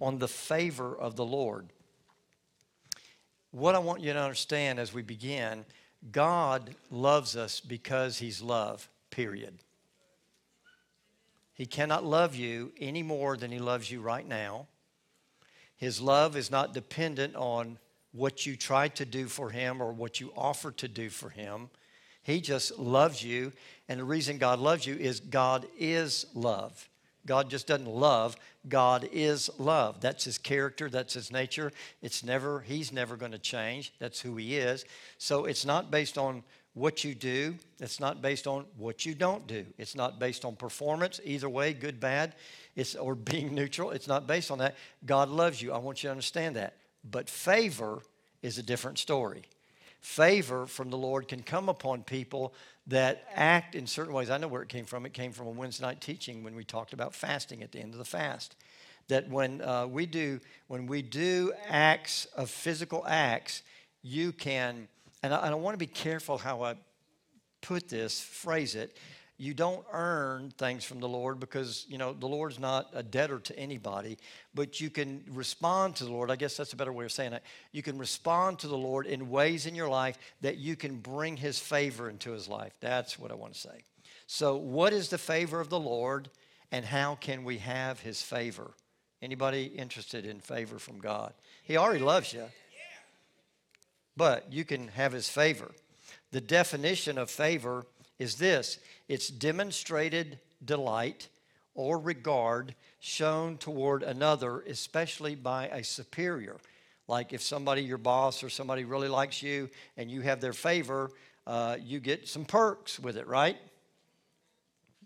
on the favor of the Lord. What I want you to understand as we begin God loves us because He's love, period. He cannot love you any more than He loves you right now. His love is not dependent on what you try to do for Him or what you offer to do for Him. He just loves you. And the reason God loves you is God is love. God just doesn't love. God is love. That's his character, that's his nature. It's never he's never going to change. That's who he is. So it's not based on what you do. It's not based on what you don't do. It's not based on performance either way, good, bad. It's or being neutral. It's not based on that. God loves you. I want you to understand that. But favor is a different story. Favor from the Lord can come upon people that act in certain ways. I know where it came from. It came from a Wednesday night teaching when we talked about fasting at the end of the fast. That when uh, we do when we do acts of physical acts, you can, and I, and I want to be careful how I put this, phrase it you don't earn things from the Lord because, you know, the Lord's not a debtor to anybody, but you can respond to the Lord. I guess that's a better way of saying it. You can respond to the Lord in ways in your life that you can bring his favor into his life. That's what I want to say. So, what is the favor of the Lord and how can we have his favor? Anybody interested in favor from God? He already loves you. But you can have his favor. The definition of favor is this it's demonstrated delight or regard shown toward another, especially by a superior. Like if somebody, your boss or somebody really likes you and you have their favor, uh, you get some perks with it, right?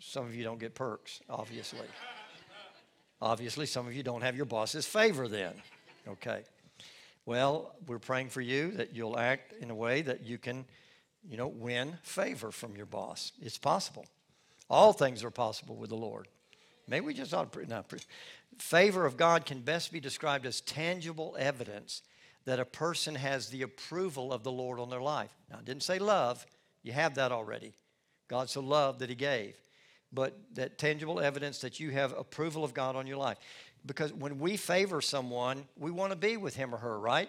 Some of you don't get perks, obviously. obviously, some of you don't have your boss's favor then. Okay. Well, we're praying for you that you'll act in a way that you can you know, win favor from your boss. It's possible. All things are possible with the Lord. Maybe we just ought to, no, favor of God can best be described as tangible evidence that a person has the approval of the Lord on their life. Now, I didn't say love, you have that already. God so loved that He gave. But that tangible evidence that you have approval of God on your life. Because when we favor someone, we want to be with him or her, right?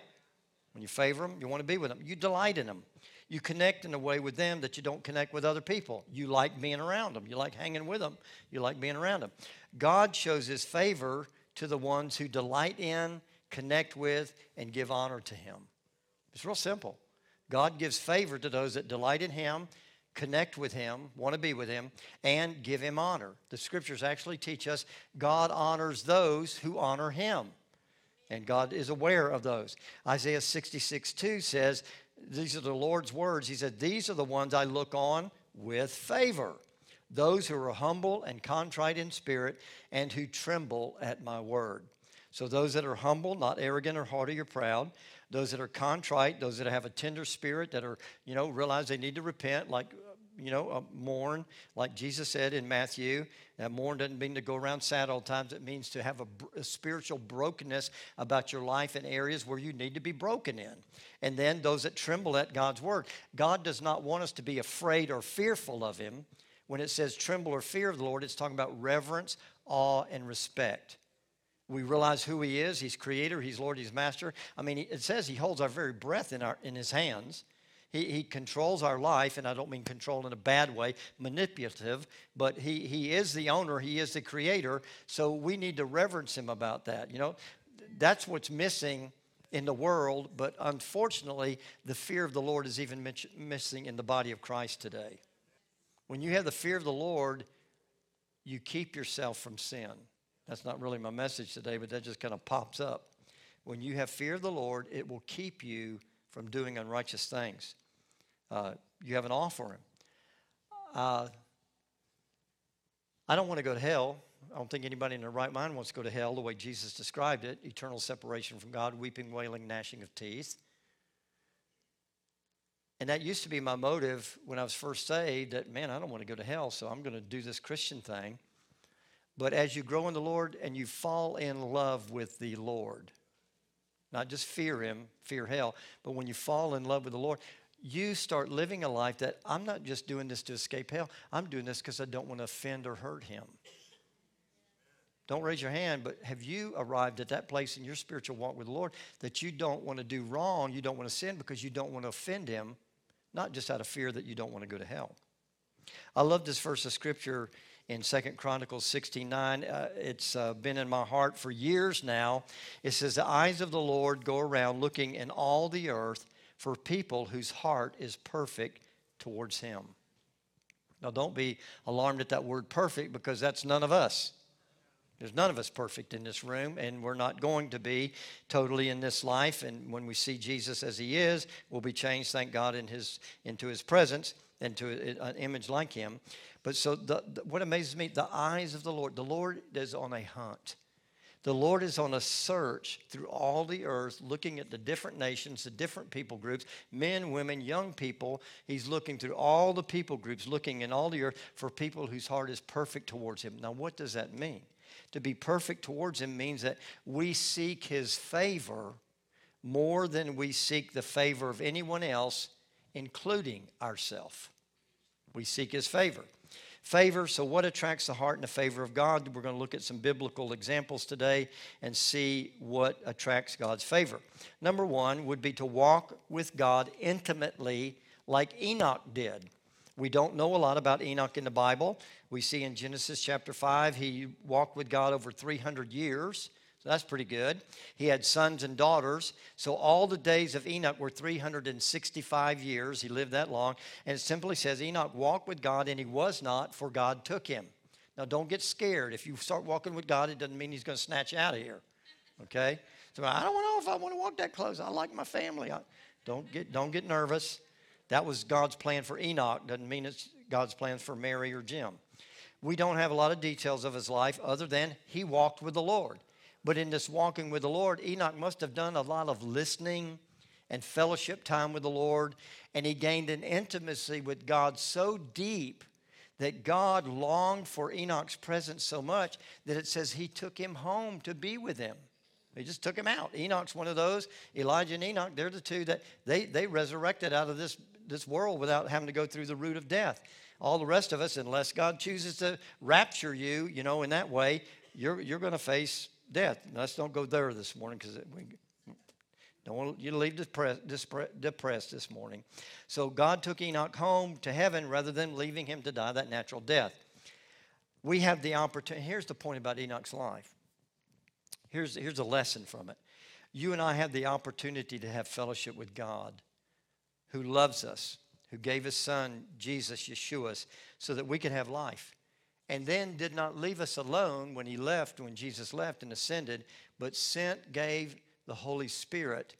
When you favor them, you want to be with them. You delight in them. You connect in a way with them that you don't connect with other people. You like being around them. You like hanging with them. You like being around them. God shows his favor to the ones who delight in, connect with, and give honor to him. It's real simple. God gives favor to those that delight in him, connect with him, want to be with him, and give him honor. The scriptures actually teach us God honors those who honor him. And God is aware of those. Isaiah 66 2 says, these are the Lord's words. He said, These are the ones I look on with favor. Those who are humble and contrite in spirit and who tremble at my word. So, those that are humble, not arrogant or haughty or proud, those that are contrite, those that have a tender spirit, that are, you know, realize they need to repent, like you know, mourn, like Jesus said in Matthew. Mourn doesn't mean to go around sad all times. It means to have a, a, spiritual brokenness about your life in areas where you need to be broken in. And then those that tremble at God's word. God does not want us to be afraid or fearful of Him. When it says tremble or fear of the Lord, it's talking about reverence, awe, and respect. We realize who He is. He's Creator. He's Lord. He's Master. I mean, it says He holds our very breath in, our, in His hands. He, he controls our life, and I don't mean control in a bad way, manipulative, but he, he is the owner, he is the creator, so we need to reverence him about that. You know, that's what's missing in the world, but unfortunately, the fear of the Lord is even missing in the body of Christ today. When you have the fear of the Lord, you keep yourself from sin. That's not really my message today, but that just kind of pops up. When you have fear of the Lord, it will keep you from doing unrighteous things uh, you have an offering. Uh, I don't want to go to hell. I don't think anybody in their right mind wants to go to hell the way Jesus described it eternal separation from God, weeping, wailing, gnashing of teeth. And that used to be my motive when I was first saved that, man, I don't want to go to hell, so I'm going to do this Christian thing. But as you grow in the Lord and you fall in love with the Lord, not just fear Him, fear hell, but when you fall in love with the Lord, you start living a life that I'm not just doing this to escape hell, I'm doing this because I don't want to offend or hurt him. Don't raise your hand, but have you arrived at that place in your spiritual walk with the Lord that you don't want to do wrong, you don't want to sin because you don't want to offend Him, not just out of fear that you don't want to go to hell? I love this verse of scripture in Second Chronicles 69. Uh, it's uh, been in my heart for years now. It says, The eyes of the Lord go around looking in all the earth for people whose heart is perfect towards Him. Now, don't be alarmed at that word perfect because that's none of us. There's none of us perfect in this room, and we're not going to be totally in this life. And when we see Jesus as He is, we'll be changed, thank God, in his, into His presence, into an image like Him. But so, the, the, what amazes me, the eyes of the Lord, the Lord is on a hunt. The Lord is on a search through all the earth, looking at the different nations, the different people groups, men, women, young people. He's looking through all the people groups, looking in all the earth for people whose heart is perfect towards Him. Now, what does that mean? To be perfect towards Him means that we seek His favor more than we seek the favor of anyone else, including ourselves. We seek His favor. Favor, so what attracts the heart and the favor of God? We're going to look at some biblical examples today and see what attracts God's favor. Number one would be to walk with God intimately like Enoch did. We don't know a lot about Enoch in the Bible. We see in Genesis chapter 5, he walked with God over 300 years. So that's pretty good. He had sons and daughters. So all the days of Enoch were 365 years. He lived that long. And it simply says Enoch walked with God and he was not, for God took him. Now don't get scared. If you start walking with God, it doesn't mean he's going to snatch you out of here. Okay? So I don't know if I want to walk that close. I like my family. I, don't get don't get nervous. That was God's plan for Enoch. Doesn't mean it's God's plan for Mary or Jim. We don't have a lot of details of his life other than he walked with the Lord. But in this walking with the Lord, Enoch must have done a lot of listening and fellowship time with the Lord. And he gained an intimacy with God so deep that God longed for Enoch's presence so much that it says he took him home to be with him. He just took him out. Enoch's one of those. Elijah and Enoch, they're the two that they, they resurrected out of this, this world without having to go through the root of death. All the rest of us, unless God chooses to rapture you, you know, in that way, you're, you're going to face death. Let's don't go there this morning because we don't want you to leave depressed, depressed this morning. So God took Enoch home to heaven rather than leaving him to die that natural death. We have the opportunity. Here's the point about Enoch's life. Here's, here's a lesson from it. You and I have the opportunity to have fellowship with God who loves us, who gave his son, Jesus, Yeshua, so that we could have life and then did not leave us alone when he left, when Jesus left and ascended, but sent, gave the Holy Spirit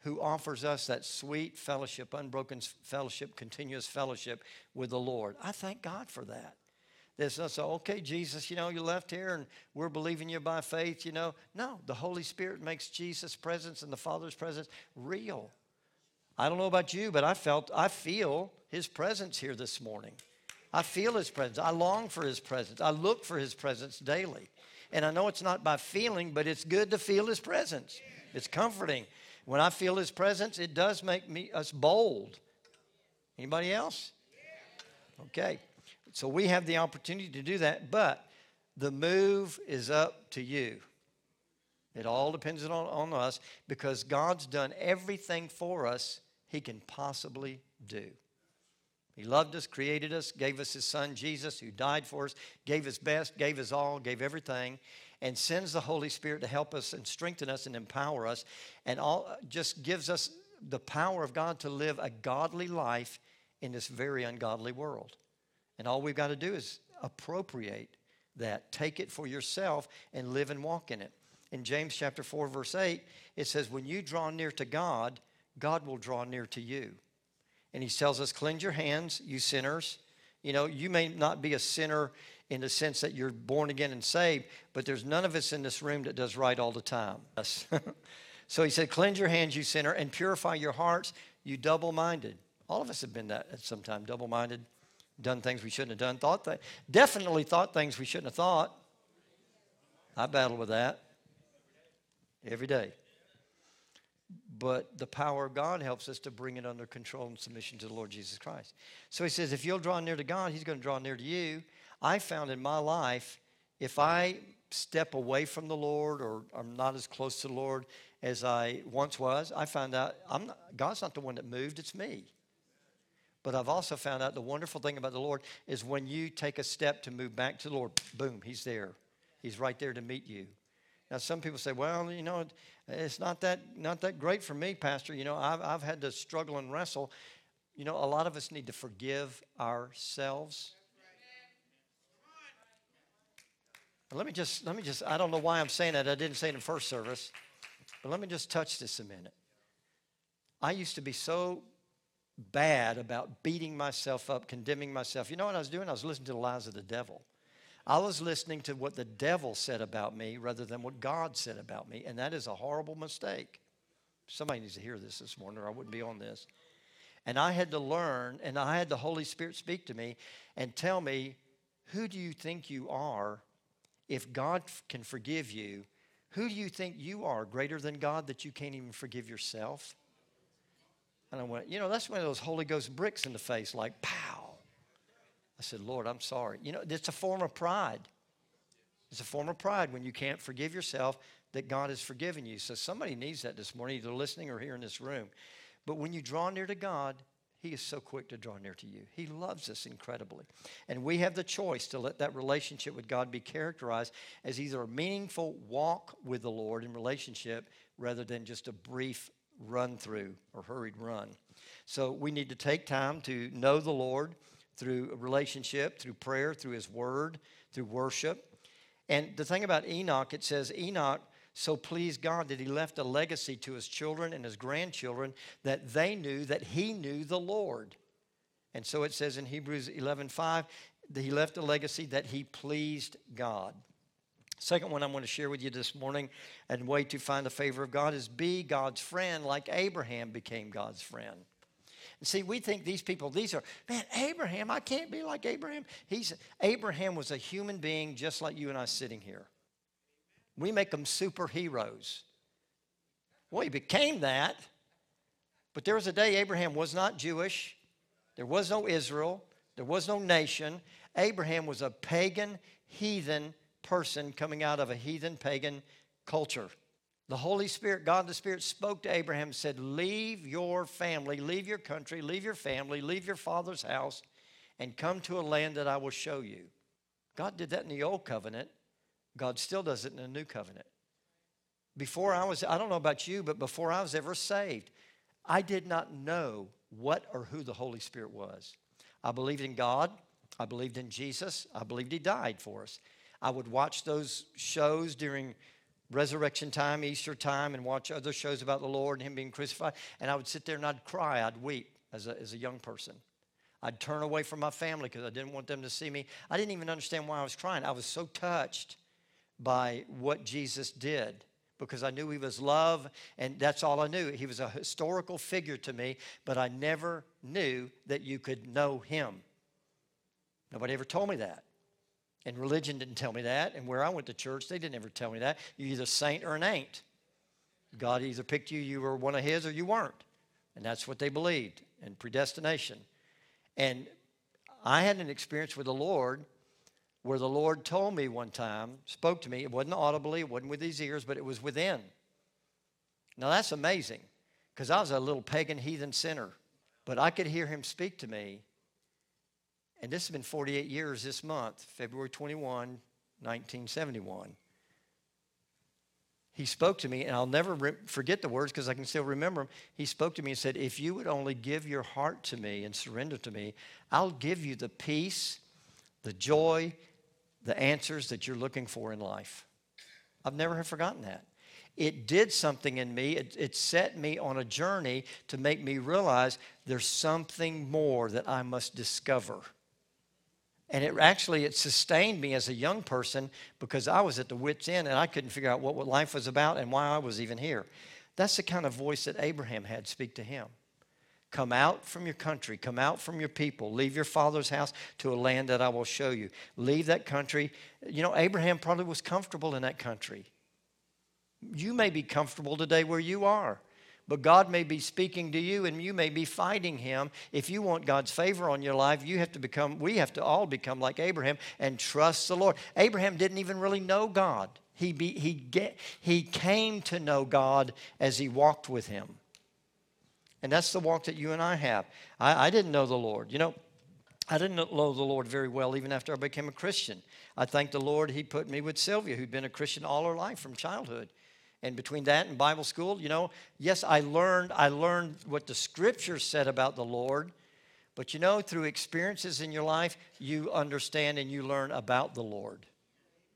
who offers us that sweet fellowship, unbroken fellowship, continuous fellowship with the Lord. I thank God for that. This, say, okay, Jesus, you know, you left here and we're believing you by faith, you know. No, the Holy Spirit makes Jesus' presence and the Father's presence real. I don't know about you, but I felt, I feel his presence here this morning. I feel His presence. I long for His presence. I look for His presence daily. And I know it's not by feeling, but it's good to feel His presence. It's comforting. When I feel His presence, it does make me us bold. Anybody else? Okay. So we have the opportunity to do that, but the move is up to you. It all depends on, on us because God's done everything for us He can possibly do. He loved us, created us, gave us His Son Jesus, who died for us, gave His best, gave His all, gave everything, and sends the Holy Spirit to help us and strengthen us and empower us, and all just gives us the power of God to live a godly life in this very ungodly world. And all we've got to do is appropriate that, take it for yourself, and live and walk in it. In James chapter 4, verse 8, it says, When you draw near to God, God will draw near to you. And he tells us, cleanse your hands, you sinners. You know, you may not be a sinner in the sense that you're born again and saved, but there's none of us in this room that does right all the time. so he said, cleanse your hands, you sinner, and purify your hearts, you double minded. All of us have been that at some time, double minded, done things we shouldn't have done, thought that, definitely thought things we shouldn't have thought. I battle with that every day but the power of God helps us to bring it under control and submission to the Lord Jesus Christ. So he says, if you'll draw near to God, he's going to draw near to you. I found in my life if I step away from the Lord or I'm not as close to the Lord as I once was, I found out I'm not, God's not the one that moved, it's me. But I've also found out the wonderful thing about the Lord is when you take a step to move back to the Lord, boom, He's there. He's right there to meet you. Now, some people say, well, you know, it's not that, not that great for me, Pastor. You know, I've, I've had to struggle and wrestle. You know, a lot of us need to forgive ourselves. Let me just, let me just, I don't know why I'm saying that. I didn't say it in first service, but let me just touch this a minute. I used to be so bad about beating myself up, condemning myself. You know what I was doing? I was listening to the lies of the devil. I was listening to what the devil said about me rather than what God said about me, and that is a horrible mistake. Somebody needs to hear this this morning, or I wouldn't be on this. And I had to learn, and I had the Holy Spirit speak to me and tell me, Who do you think you are if God can forgive you? Who do you think you are greater than God that you can't even forgive yourself? And I went, you know, that's one of those Holy Ghost bricks in the face, like pow. I said, Lord, I'm sorry. You know, it's a form of pride. It's a form of pride when you can't forgive yourself that God has forgiven you. So somebody needs that this morning, either listening or here in this room. But when you draw near to God, He is so quick to draw near to you. He loves us incredibly. And we have the choice to let that relationship with God be characterized as either a meaningful walk with the Lord in relationship rather than just a brief run through or hurried run. So we need to take time to know the Lord through relationship, through prayer, through His Word, through worship. And the thing about Enoch, it says Enoch so pleased God that he left a legacy to his children and his grandchildren that they knew that he knew the Lord. And so it says in Hebrews 11:5 that he left a legacy that he pleased God. Second one I want to share with you this morning and way to find the favor of God is be God's friend like Abraham became God's friend. And see, we think these people, these are, man, Abraham, I can't be like Abraham. He's Abraham was a human being just like you and I sitting here. We make them superheroes. Well, he became that. But there was a day Abraham was not Jewish. There was no Israel. There was no nation. Abraham was a pagan, heathen person coming out of a heathen pagan culture. The Holy Spirit, God the Spirit, spoke to Abraham and said, Leave your family, leave your country, leave your family, leave your father's house, and come to a land that I will show you. God did that in the old covenant. God still does it in the new covenant. Before I was, I don't know about you, but before I was ever saved, I did not know what or who the Holy Spirit was. I believed in God. I believed in Jesus. I believed He died for us. I would watch those shows during resurrection time, Easter time, and watch other shows about the Lord and Him being crucified. And I would sit there and I'd cry, I'd weep as a, as a young person. I'd turn away from my family because I didn't want them to see me. I didn't even understand why I was crying. I was so touched by what Jesus did because I knew he was love, and that's all I knew. He was a historical figure to me, but I never knew that you could know him. Nobody ever told me that. And religion didn't tell me that. And where I went to church, they didn't ever tell me that. You're either saint or an ain't. God either picked you, you were one of his, or you weren't. And that's what they believed in predestination. And I had an experience with the Lord where the Lord told me one time, spoke to me. It wasn't audibly, it wasn't with his ears, but it was within. Now that's amazing because I was a little pagan heathen sinner, but I could hear him speak to me and this has been 48 years this month, February 21, 1971. He spoke to me, and I'll never re- forget the words because I can still remember them. He spoke to me and said, If you would only give your heart to me and surrender to me, I'll give you the peace, the joy, the answers that you're looking for in life. I've never have forgotten that. It did something in me. It, it set me on a journey to make me realize there's something more that I must discover. And it actually it sustained me as a young person because I was at the wits end and I couldn't figure out what, what life was about and why I was even here. That's the kind of voice that Abraham had speak to him. Come out from your country, come out from your people, leave your father's house to a land that I will show you. Leave that country. You know, Abraham probably was comfortable in that country. You may be comfortable today where you are, but God may be speaking to you and you may be fighting him. If you want God's favor on your life, you have to become, we have to all become like Abraham and trust the Lord. Abraham didn't even really know God. He, be, he, get, he came to know God as he walked with him. And that's the walk that you and I have. I, I didn't know the Lord. You know, I didn't know the Lord very well even after I became a Christian. I thank the Lord He put me with Sylvia, who'd been a Christian all her life from childhood. And between that and Bible school, you know, yes, I learned, I learned what the scripture said about the Lord. But you know, through experiences in your life, you understand and you learn about the Lord.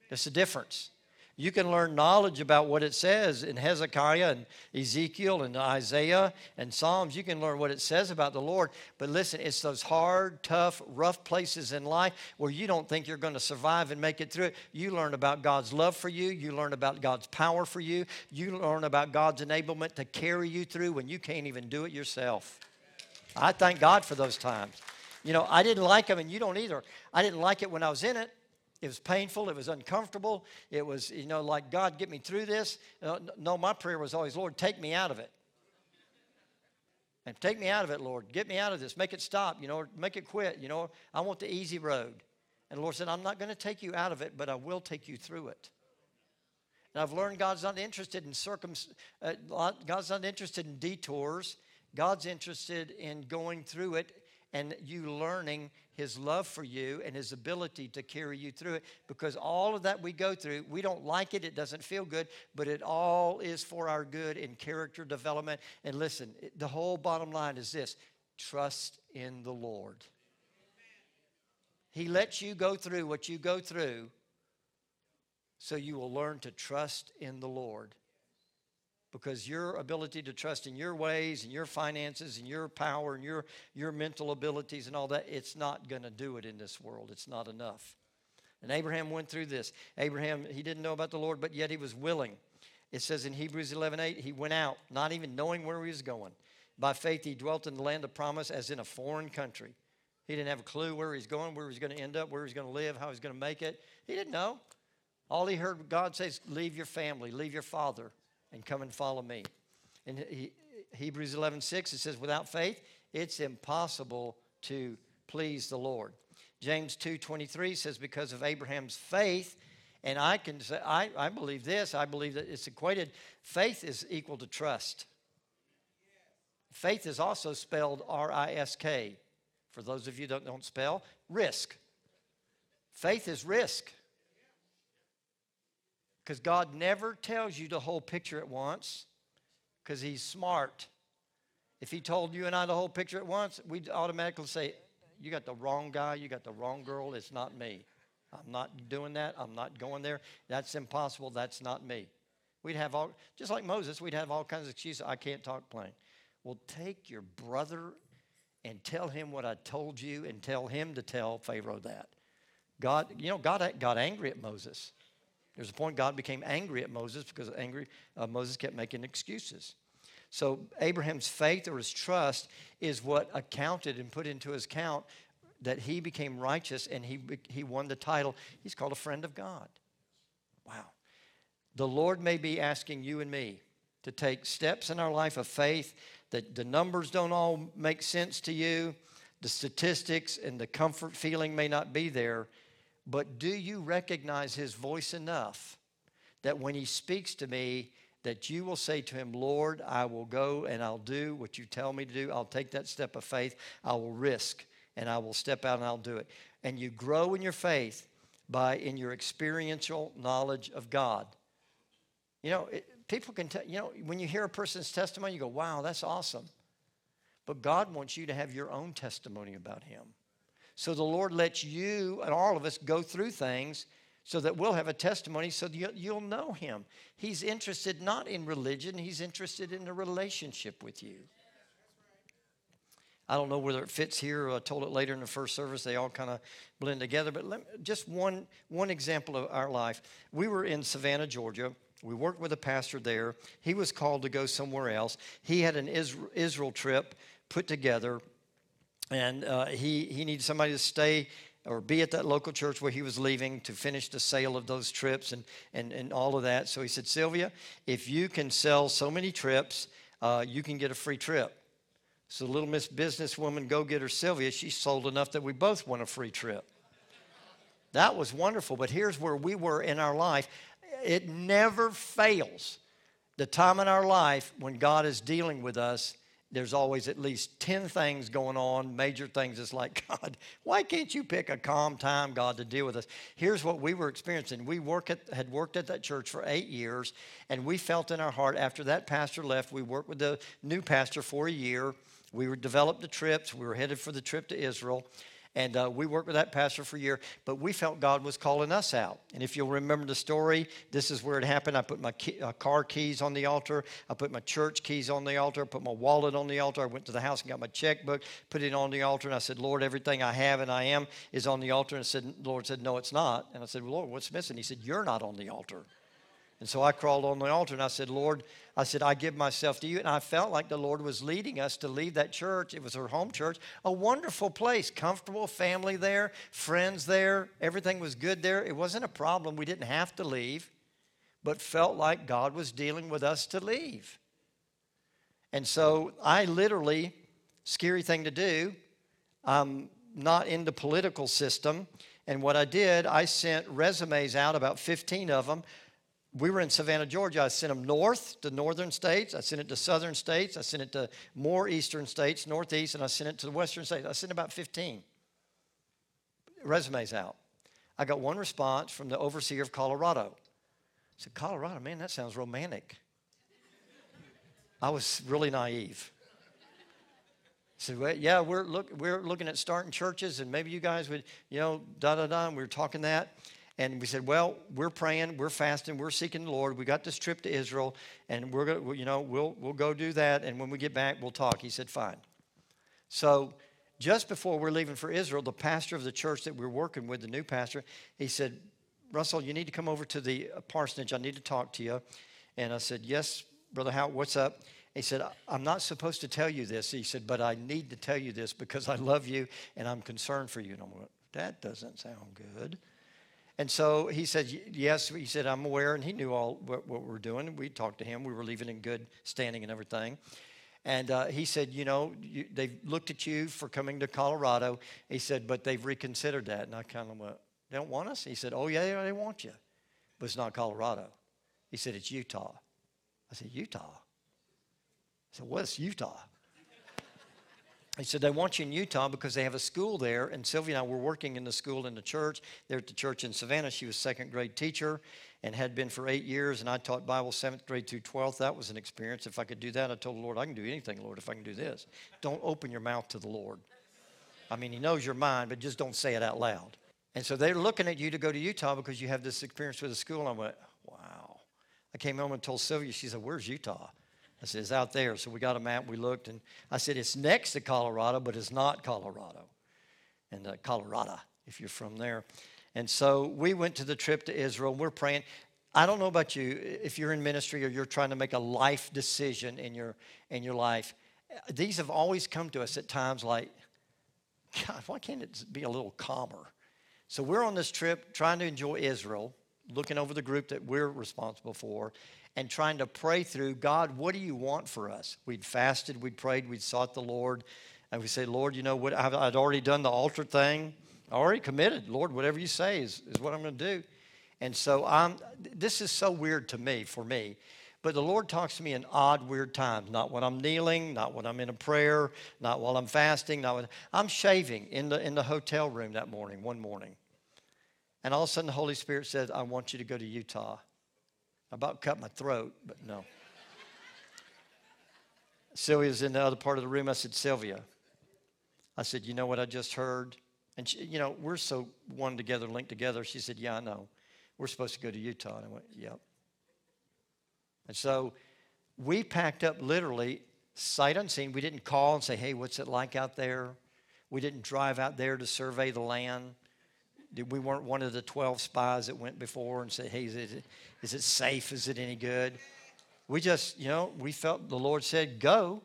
That's a difference. You can learn knowledge about what it says in Hezekiah and Ezekiel and Isaiah and Psalms. You can learn what it says about the Lord. But listen, it's those hard, tough, rough places in life where you don't think you're going to survive and make it through it. You learn about God's love for you. You learn about God's power for you. You learn about God's enablement to carry you through when you can't even do it yourself. I thank God for those times. You know, I didn't like them, and you don't either. I didn't like it when I was in it. It was painful. It was uncomfortable. It was, you know, like, God, get me through this. No, my prayer was always, Lord, take me out of it. And take me out of it, Lord. Get me out of this. Make it stop, you know, make it quit. You know, I want the easy road. And the Lord said, I'm not going to take you out of it, but I will take you through it. And I've learned God's not interested in circum, uh, God's not interested in detours. God's interested in going through it and you learning his love for you and his ability to carry you through it because all of that we go through, we don't like it, it doesn't feel good, but it all is for our good in character development. And listen, the whole bottom line is this trust in the Lord. He lets you go through what you go through so you will learn to trust in the Lord because your ability to trust in your ways and your finances and your power and your, your mental abilities and all that, it's not going to do it in this world. It's not enough. And Abraham went through this. Abraham, he didn't know about the Lord, but yet he was willing. It says in Hebrews 11 8, he went out, not even knowing where he was going. By faith, he dwelt in the land of promise as in a foreign country. He didn't have a clue where he's going, where he's going to end up, where he's going to live, how he's going to make it. He didn't know. All he heard God says, leave your family, leave your father, and come and follow me. In Hebrews 11 6, it says, without faith, it's impossible to please the Lord. James 2 23 says, because of Abraham's faith, and I can say, I, I believe this, I believe that it's equated, faith is equal to trust. Faith is also spelled R I S K. For those of you that don't spell, risk. Faith is risk. Because God never tells you the whole picture at once because He's smart. If He told you and I the whole picture at once, we'd automatically say, You got the wrong guy, you got the wrong girl, it's not me. I'm not doing that, I'm not going there. That's impossible, that's not me. We'd have all, just like Moses, we'd have all kinds of excuses. I can't talk plain. Well, take your brother and tell him what I told you and tell him to tell Pharaoh that. God, you know, God got angry at Moses. There's a point God became angry at Moses because angry uh, Moses kept making excuses. So Abraham's faith or his trust is what accounted and put into his account that he became righteous and he, he won the title. He's called a friend of God. Wow. The Lord may be asking you and me to take steps in our life of faith that the numbers don't all make sense to you, the statistics and the comfort feeling may not be there, but do you recognize his voice enough that when he speaks to me, that you will say to him, Lord, I will go and I'll do what you tell me to do. I'll take that step of faith. I will risk and I will step out and I'll do it. And you grow in your faith by in your experiential knowledge of God. You know, it, people can tell, you know, when you hear a person's testimony, you go, wow, that's awesome. But God wants you to have your own testimony about him. So the Lord lets you and all of us go through things so that we'll have a testimony so that you'll know Him. He's interested not in religion, He's interested in a relationship with you. I don't know whether it fits here. I told it later in the first service. They all kind of blend together. But let, just one, one example of our life. We were in Savannah, Georgia. We worked with a pastor there. He was called to go somewhere else. He had an Israel trip put together and uh, he, he needed somebody to stay or be at that local church where he was leaving to finish the sale of those trips and, and, and all of that. So he said, Sylvia, if you can sell so many trips, uh, you can get a free trip. So, little Miss Businesswoman go getter Sylvia, she sold enough that we both won a free trip. That was wonderful. But here's where we were in our life it never fails. The time in our life when God is dealing with us, there's always at least 10 things going on, major things. It's like, God, why can't you pick a calm time, God, to deal with us? Here's what we were experiencing. We work at, had worked at that church for eight years, and we felt in our heart after that pastor left, we worked with the new pastor for a year. We were developed the trips. We were headed for the trip to Israel. And uh, we worked with that pastor for a year, but we felt God was calling us out. And if you'll remember the story, this is where it happened. I put my key, uh, car keys on the altar. I put my church keys on the altar. I put my wallet on the altar. I went to the house and got my checkbook, put it on the altar. And I said, Lord, everything I have and I am is on the altar. And said, Lord said, No, it's not. And I said, well, Lord, what's missing? He said, You're not on the altar. And so I crawled on the altar and I said, Lord, I said, I give myself to you. And I felt like the Lord was leading us to leave that church. It was her home church, a wonderful place, comfortable family there, friends there. Everything was good there. It wasn't a problem. We didn't have to leave, but felt like God was dealing with us to leave. And so I literally, scary thing to do, I'm not in the political system. And what I did, I sent resumes out, about 15 of them, we were in Savannah, Georgia. I sent them north to northern states. I sent it to southern states. I sent it to more eastern states, northeast, and I sent it to the western states. I sent about 15 resumes out. I got one response from the overseer of Colorado. I said, Colorado, man, that sounds romantic. I was really naive. I said, well, yeah, we're, look, we're looking at starting churches, and maybe you guys would, you know, da da da. And we were talking that. And we said, well, we're praying, we're fasting, we're seeking the Lord. We got this trip to Israel, and we're to, you know, we'll, we'll go do that. And when we get back, we'll talk. He said, fine. So just before we're leaving for Israel, the pastor of the church that we're working with, the new pastor, he said, Russell, you need to come over to the parsonage. I need to talk to you. And I said, yes, Brother Howard, what's up? He said, I'm not supposed to tell you this. He said, but I need to tell you this because I love you and I'm concerned for you. And I'm like, that doesn't sound good. And so he said, Yes. He said, I'm aware. And he knew all what, what we were doing. We talked to him. We were leaving in good standing and everything. And uh, he said, You know, you, they've looked at you for coming to Colorado. He said, But they've reconsidered that. And I kind of went, They don't want us? He said, Oh, yeah, they want you. But it's not Colorado. He said, It's Utah. I said, Utah? I said, What's Utah? He said, They want you in Utah because they have a school there. And Sylvia and I were working in the school in the church. There at the church in Savannah. She was second grade teacher and had been for eight years. And I taught Bible seventh grade through 12th. That was an experience. If I could do that, I told the Lord, I can do anything, Lord, if I can do this. Don't open your mouth to the Lord. I mean, He knows your mind, but just don't say it out loud. And so they're looking at you to go to Utah because you have this experience with the school. And I went, Wow. I came home and told Sylvia, she said, Where's Utah? I said, it's out there. So we got a map, we looked, and I said, it's next to Colorado, but it's not Colorado. And uh, Colorado, if you're from there. And so we went to the trip to Israel. and We're praying. I don't know about you, if you're in ministry or you're trying to make a life decision in your, in your life, these have always come to us at times like, God, why can't it be a little calmer? So we're on this trip trying to enjoy Israel, looking over the group that we're responsible for and trying to pray through God, what do you want for us? We'd fasted, we'd prayed, we'd sought the Lord, and we say, Lord, you know what? I'd already done the altar thing, I already committed. Lord, whatever you say is, is what I'm going to do. And so I'm, this is so weird to me, for me. But the Lord talks to me in odd, weird times. Not when I'm kneeling, not when I'm in a prayer, not while I'm fasting. Not when, I'm shaving in the, in the hotel room that morning, one morning. And all of a sudden, the Holy Spirit said, I want you to go to Utah. I about cut my throat, but no. Sylvia's in the other part of the room. I said, Sylvia, I said, you know what I just heard? And, she, you know, we're so one together, linked together. She said, yeah, I know. We're supposed to go to Utah. And I went, yep. And so we packed up literally sight unseen. We didn't call and say, hey, what's it like out there? We didn't drive out there to survey the land we weren't one of the 12 spies that went before and said, hey, is it, is it safe? Is it any good? We just, you know, we felt the Lord said, go.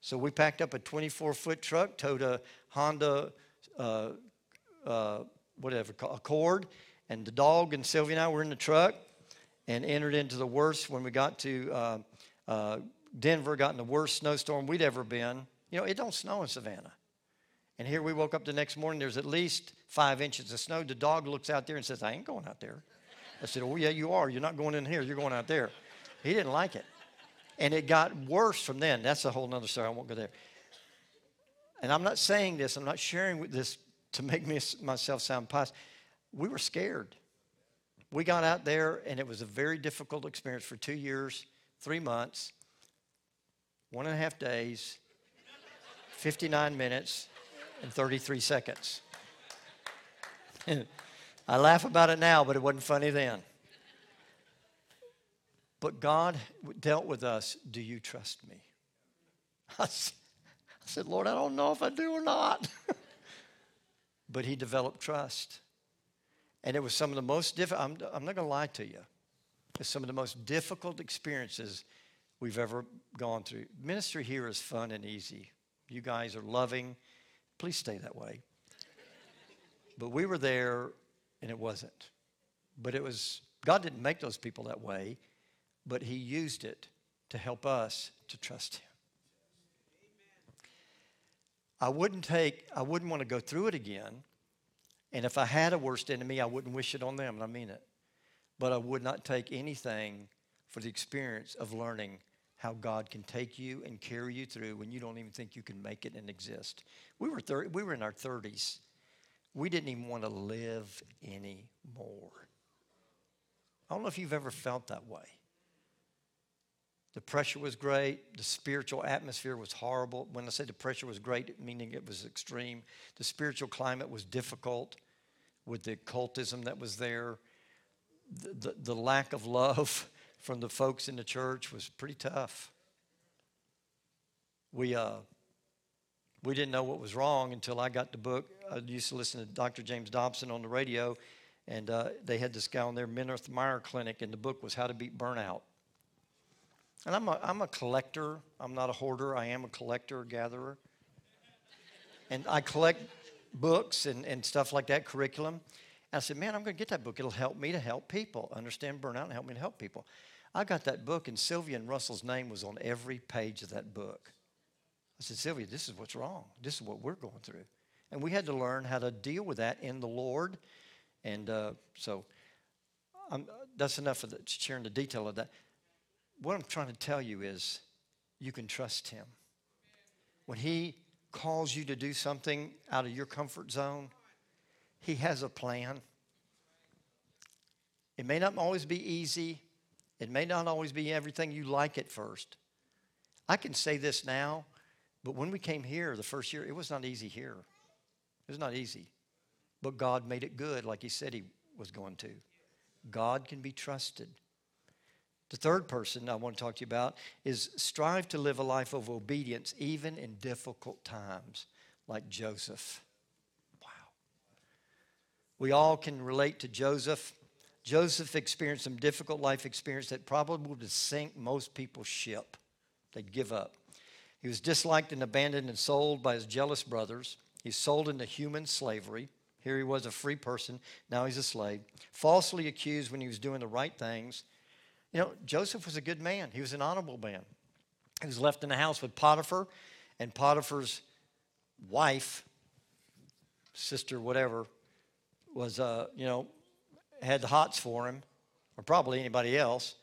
So we packed up a 24 foot truck, towed a Honda, uh, uh, whatever, Accord, and the dog and Sylvia and I were in the truck and entered into the worst when we got to uh, uh Denver got in the worst snowstorm we'd ever been. You know, it don't snow in Savannah. And here we woke up the next morning, there's at least five inches of snow. The dog looks out there and says, I ain't going out there. I said, Oh, yeah, you are. You're not going in here, you're going out there. He didn't like it. And it got worse from then. That's a whole other story. I won't go there. And I'm not saying this, I'm not sharing this to make me, myself sound pious. We were scared. We got out there, and it was a very difficult experience for two years, three months, one and a half days, 59 minutes, and 33 seconds. I laugh about it now, but it wasn't funny then. But God dealt with us. Do you trust me? I said, Lord, I don't know if I do or not. but He developed trust. And it was some of the most difficult, I'm, I'm not going to lie to you, it's some of the most difficult experiences we've ever gone through. Ministry here is fun and easy. You guys are loving. Please stay that way. But we were there and it wasn't. But it was, God didn't make those people that way, but He used it to help us to trust Him. I wouldn't take, I wouldn't want to go through it again. And if I had a worst enemy, I wouldn't wish it on them, and I mean it. But I would not take anything for the experience of learning how God can take you and carry you through when you don't even think you can make it and exist. We were, thir- we were in our 30s. We didn't even want to live anymore. I don't know if you've ever felt that way. The pressure was great. The spiritual atmosphere was horrible. When I say the pressure was great, meaning it was extreme, the spiritual climate was difficult with the cultism that was there. The, the, the lack of love from the folks in the church was pretty tough. We, uh, we didn't know what was wrong until I got the book. I used to listen to Dr. James Dobson on the radio, and uh, they had this guy on their Minirth Meier Clinic, and the book was How to Beat Burnout. And I'm a, I'm a collector. I'm not a hoarder. I am a collector, gatherer. And I collect books and, and stuff like that, curriculum. And I said, man, I'm going to get that book. It'll help me to help people understand burnout and help me to help people. I got that book, and Sylvia and Russell's name was on every page of that book. I said, Sylvia, this is what's wrong. This is what we're going through. And we had to learn how to deal with that in the Lord. And uh, so I'm, that's enough of the, sharing the detail of that what I'm trying to tell you is you can trust Him. When He calls you to do something out of your comfort zone, He has a plan. It may not always be easy, it may not always be everything you like at first. I can say this now, but when we came here the first year, it was not easy here. It was not easy. But God made it good like He said He was going to. God can be trusted. The third person I want to talk to you about is strive to live a life of obedience even in difficult times, like Joseph. Wow. We all can relate to Joseph. Joseph experienced some difficult life experience that probably would have sink most people's ship. They'd give up. He was disliked and abandoned and sold by his jealous brothers. He's sold into human slavery. Here he was a free person, now he's a slave. Falsely accused when he was doing the right things. You know, Joseph was a good man, he was an honorable man. He was left in the house with Potiphar, and Potiphar's wife, sister, whatever, was, uh, you know, had the hots for him, or probably anybody else.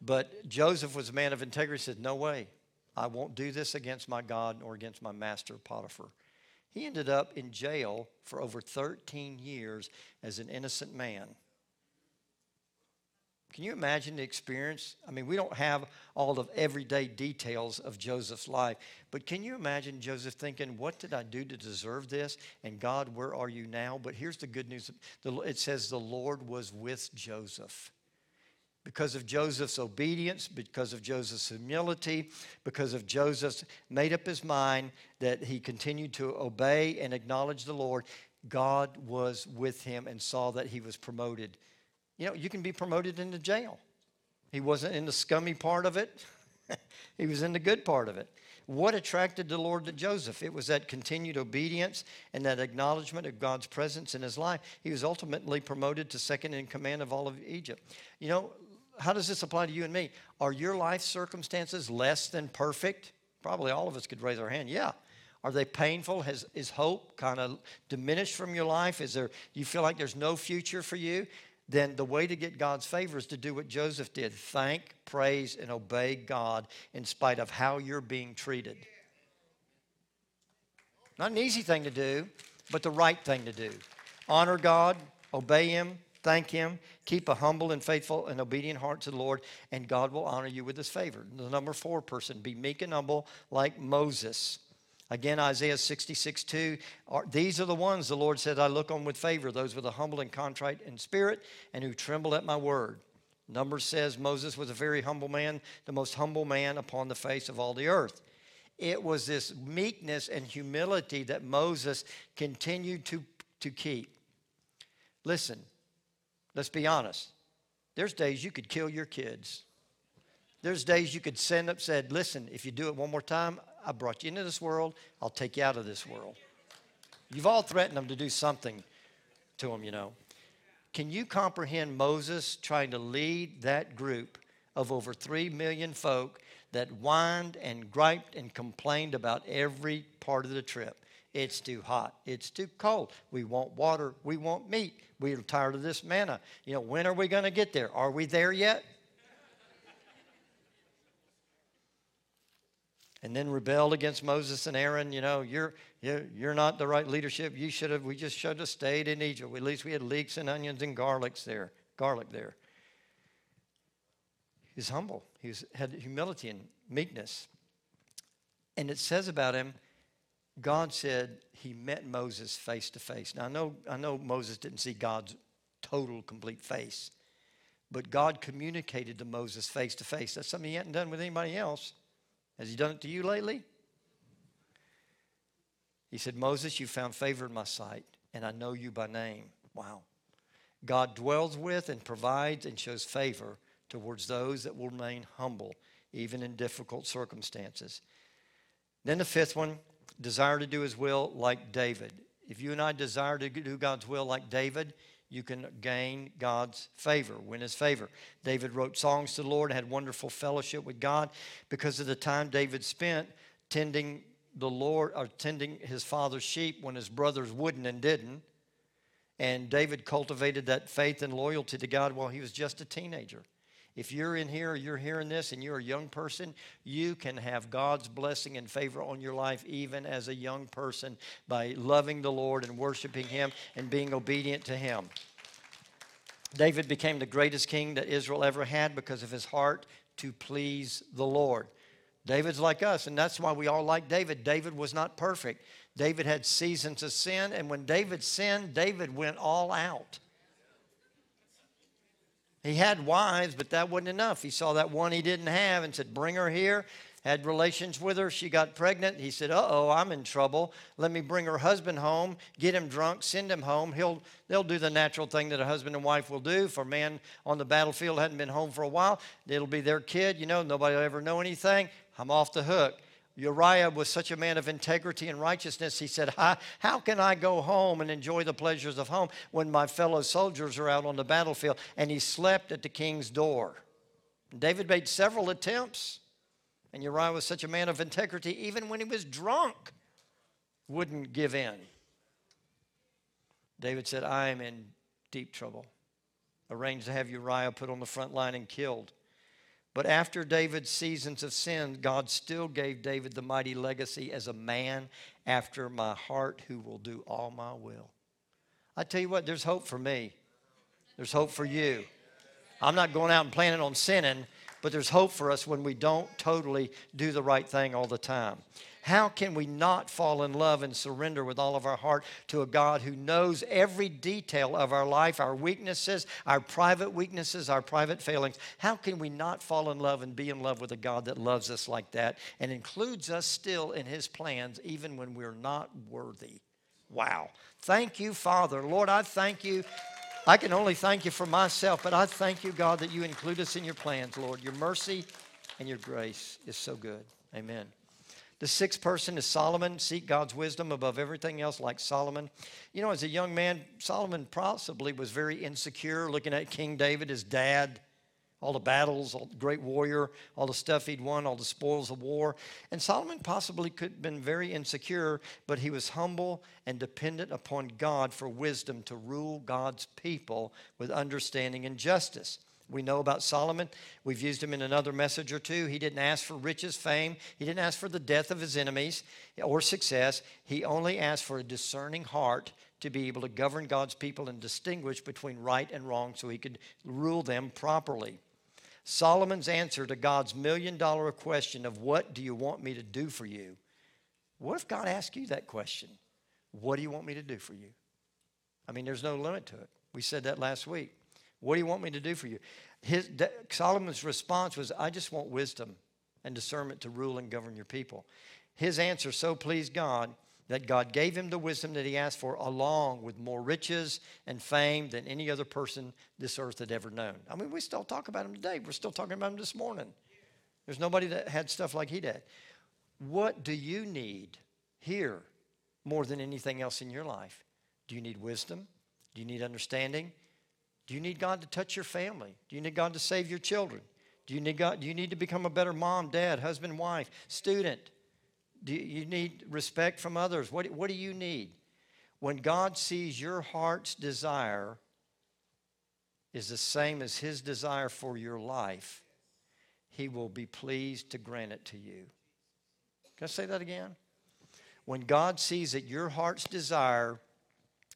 But Joseph was a man of integrity, said, No way. I won't do this against my God or against my master, Potiphar. He ended up in jail for over 13 years as an innocent man. Can you imagine the experience? I mean, we don't have all of everyday details of Joseph's life, but can you imagine Joseph thinking, What did I do to deserve this? And God, where are you now? But here's the good news it says the Lord was with Joseph. Because of Joseph's obedience, because of Joseph's humility, because of Joseph's made up his mind that he continued to obey and acknowledge the Lord, God was with him and saw that he was promoted you know, you can be promoted into jail. He wasn't in the scummy part of it, he was in the good part of it. What attracted the Lord to Joseph? It was that continued obedience and that acknowledgement of God's presence in his life. He was ultimately promoted to second in command of all of Egypt. You know, how does this apply to you and me? Are your life circumstances less than perfect? Probably all of us could raise our hand. Yeah. Are they painful? Has is hope kind of diminished from your life? Is there you feel like there's no future for you? Then the way to get God's favor is to do what Joseph did: thank, praise, and obey God in spite of how you're being treated. Not an easy thing to do, but the right thing to do. Honor God, obey Him, thank Him, keep a humble and faithful and obedient heart to the Lord, and God will honor you with His favor. The number four person, be meek and humble like Moses. Again, Isaiah 66, 2. These are the ones the Lord said, I look on with favor, those with a humble and contrite in spirit, and who tremble at my word. Numbers says Moses was a very humble man, the most humble man upon the face of all the earth. It was this meekness and humility that Moses continued to, to keep. Listen, let's be honest. There's days you could kill your kids. There's days you could send up, said, listen, if you do it one more time, I brought you into this world, I'll take you out of this world. You've all threatened them to do something to them, you know. Can you comprehend Moses trying to lead that group of over three million folk that whined and griped and complained about every part of the trip. It's too hot. It's too cold. We want water. We want meat. We're tired of this manna. You know, when are we going to get there? Are we there yet? And then rebelled against Moses and Aaron. You know, you're, you're, not the right leadership. You should have, we just should have stayed in Egypt. At least we had leeks and onions and garlics there, garlic there. He's humble. He had humility and meekness. And it says about him, God said he met Moses face to face. Now I know, I know Moses didn't see God's total, complete face, but God communicated to Moses face to face. That's something he hadn't done with anybody else. Has he done it to you lately? He said, Moses, you found favor in my sight, and I know you by name. Wow. God dwells with and provides and shows favor towards those that will remain humble, even in difficult circumstances. Then the fifth one, desire to do his will like David. If you and I desire to do God's will like David, you can gain God's favor, win his favor. David wrote songs to the Lord, had wonderful fellowship with God because of the time David spent tending the Lord or tending his father's sheep when his brothers wouldn't and didn't. And David cultivated that faith and loyalty to God while he was just a teenager. If you're in here or you're hearing this and you're a young person, you can have God's blessing and favor on your life even as a young person by loving the Lord and worshiping Him and being obedient to Him. David became the greatest king that Israel ever had because of his heart to please the Lord. David's like us, and that's why we all like David. David was not perfect. David had seasons of sin, and when David sinned, David went all out. He had wives, but that wasn't enough. He saw that one he didn't have and said, Bring her here. Had relations with her. She got pregnant. He said, Uh oh, I'm in trouble. Let me bring her husband home, get him drunk, send him home. He'll, they'll do the natural thing that a husband and wife will do. For a man on the battlefield hadn't been home for a while, it'll be their kid. You know, nobody will ever know anything. I'm off the hook. Uriah was such a man of integrity and righteousness. He said, How can I go home and enjoy the pleasures of home when my fellow soldiers are out on the battlefield? And he slept at the king's door. David made several attempts, and Uriah was such a man of integrity, even when he was drunk, wouldn't give in. David said, I am in deep trouble. Arranged to have Uriah put on the front line and killed. But after David's seasons of sin, God still gave David the mighty legacy as a man after my heart who will do all my will. I tell you what, there's hope for me. There's hope for you. I'm not going out and planning on sinning, but there's hope for us when we don't totally do the right thing all the time. How can we not fall in love and surrender with all of our heart to a God who knows every detail of our life, our weaknesses, our private weaknesses, our private failings? How can we not fall in love and be in love with a God that loves us like that and includes us still in his plans even when we're not worthy? Wow. Thank you, Father. Lord, I thank you. I can only thank you for myself, but I thank you, God, that you include us in your plans, Lord. Your mercy and your grace is so good. Amen. The sixth person is Solomon. Seek God's wisdom above everything else, like Solomon. You know, as a young man, Solomon possibly was very insecure, looking at King David, his dad. all the battles, all the great warrior, all the stuff he'd won, all the spoils of war. And Solomon possibly could have been very insecure, but he was humble and dependent upon God for wisdom to rule God's people with understanding and justice. We know about Solomon. We've used him in another message or two. He didn't ask for riches, fame. He didn't ask for the death of his enemies or success. He only asked for a discerning heart to be able to govern God's people and distinguish between right and wrong so he could rule them properly. Solomon's answer to God's million dollar question of, What do you want me to do for you? What if God asked you that question? What do you want me to do for you? I mean, there's no limit to it. We said that last week. What do you want me to do for you? His, Solomon's response was, I just want wisdom and discernment to rule and govern your people. His answer so pleased God that God gave him the wisdom that he asked for, along with more riches and fame than any other person this earth had ever known. I mean, we still talk about him today. We're still talking about him this morning. There's nobody that had stuff like he did. What do you need here more than anything else in your life? Do you need wisdom? Do you need understanding? Do you need God to touch your family? Do you need God to save your children? Do you need God? Do you need to become a better mom, dad, husband, wife, student? Do you need respect from others? What, what do you need? When God sees your heart's desire is the same as his desire for your life, he will be pleased to grant it to you. Can I say that again? When God sees that your heart's desire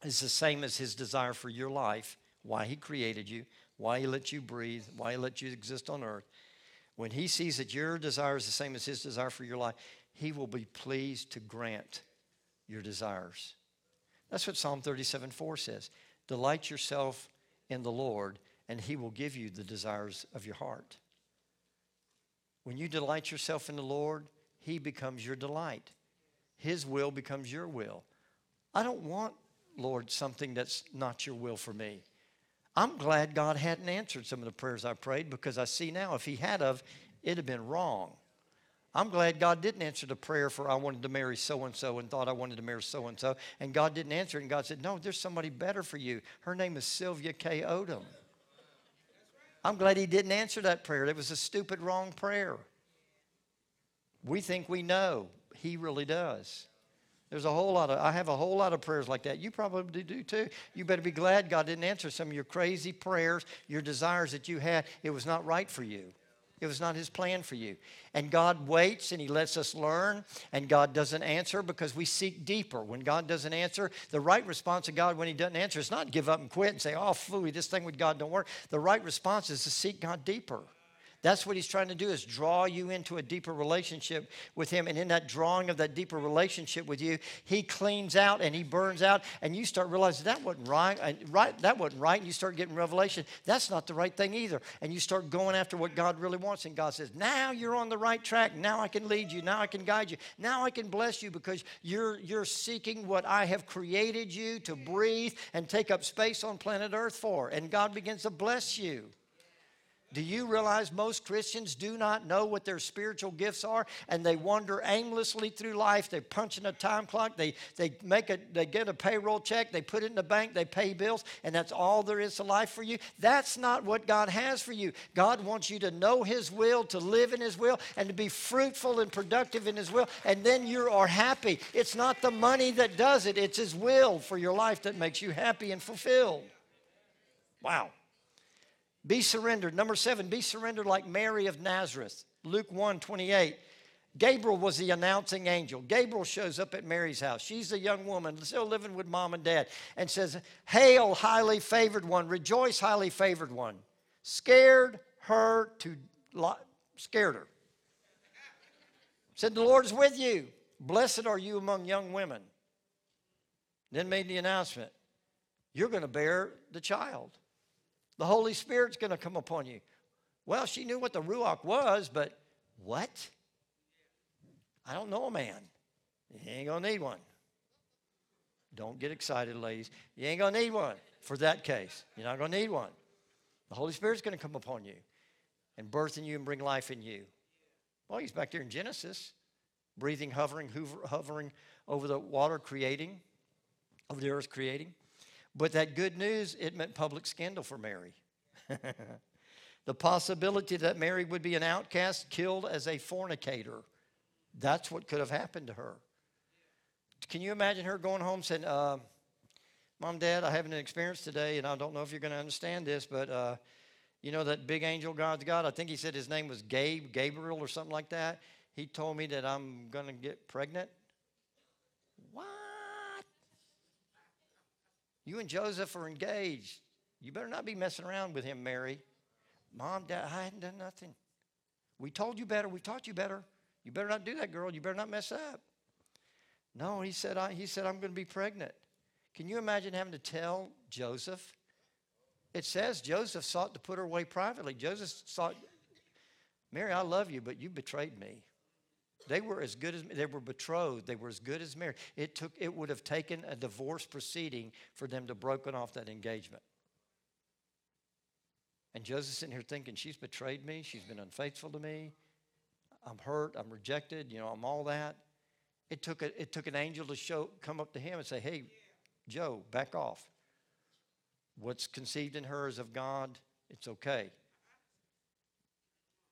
is the same as his desire for your life, why he created you, why he let you breathe, why he let you exist on earth, when he sees that your desire is the same as his desire for your life, he will be pleased to grant your desires. That's what Psalm 37 4 says. Delight yourself in the Lord, and he will give you the desires of your heart. When you delight yourself in the Lord, he becomes your delight. His will becomes your will. I don't want, Lord, something that's not your will for me. I'm glad God hadn't answered some of the prayers I prayed because I see now if he had of, it'd have been wrong. I'm glad God didn't answer the prayer for I wanted to marry so and so and thought I wanted to marry so and so. And God didn't answer it. And God said, No, there's somebody better for you. Her name is Sylvia K. Odom. I'm glad He didn't answer that prayer. It was a stupid, wrong prayer. We think we know. He really does. There's a whole lot of, I have a whole lot of prayers like that. You probably do too. You better be glad God didn't answer some of your crazy prayers, your desires that you had. It was not right for you. It was not his plan for you. And God waits and he lets us learn, and God doesn't answer because we seek deeper. When God doesn't answer, the right response of God when he doesn't answer is not give up and quit and say, oh, fooey, this thing with God don't work. The right response is to seek God deeper. That's what he's trying to do is draw you into a deeper relationship with him. And in that drawing of that deeper relationship with you, he cleans out and he burns out. And you start realizing that wasn't right, uh, right that wasn't right. And you start getting revelation. That's not the right thing either. And you start going after what God really wants. And God says, now you're on the right track. Now I can lead you. Now I can guide you. Now I can bless you because you're, you're seeking what I have created you to breathe and take up space on planet Earth for. And God begins to bless you. Do you realize most Christians do not know what their spiritual gifts are and they wander aimlessly through life? They're punching a time clock, they, they, make a, they get a payroll check, they put it in the bank, they pay bills, and that's all there is to life for you? That's not what God has for you. God wants you to know His will, to live in His will, and to be fruitful and productive in His will, and then you are happy. It's not the money that does it, it's His will for your life that makes you happy and fulfilled. Wow. Be surrendered. Number seven, be surrendered like Mary of Nazareth. Luke 1 28. Gabriel was the announcing angel. Gabriel shows up at Mary's house. She's a young woman, still living with mom and dad, and says, Hail, highly favored one, rejoice, highly favored one. Scared her to, scared her. Said, The Lord is with you. Blessed are you among young women. Then made the announcement, You're going to bear the child. The Holy Spirit's going to come upon you. Well, she knew what the Ruach was, but what? I don't know a man. You ain't going to need one. Don't get excited, ladies. You ain't going to need one for that case. You're not going to need one. The Holy Spirit's going to come upon you and birth in you and bring life in you. Well, he's back there in Genesis, breathing, hovering, hovering over the water, creating, over the earth, creating. But that good news, it meant public scandal for Mary. the possibility that Mary would be an outcast, killed as a fornicator. That's what could have happened to her. Can you imagine her going home saying, uh, Mom, Dad, I have an experience today, and I don't know if you're going to understand this, but uh, you know that big angel God's God? I think he said his name was Gabe, Gabriel, or something like that. He told me that I'm going to get pregnant. What? You and Joseph are engaged. You better not be messing around with him, Mary. Mom, Dad, I hadn't done nothing. We told you better. We taught you better. You better not do that, girl. You better not mess up. No, he said, I, he said, I'm going to be pregnant. Can you imagine having to tell Joseph? It says Joseph sought to put her away privately. Joseph sought, Mary, I love you, but you betrayed me. They were as good as they were betrothed. They were as good as married. It took it would have taken a divorce proceeding for them to broken off that engagement. And Joseph's sitting here thinking, she's betrayed me, she's been unfaithful to me, I'm hurt, I'm rejected, you know, I'm all that. It took a, it took an angel to show come up to him and say, Hey, Joe, back off. What's conceived in her is of God, it's okay.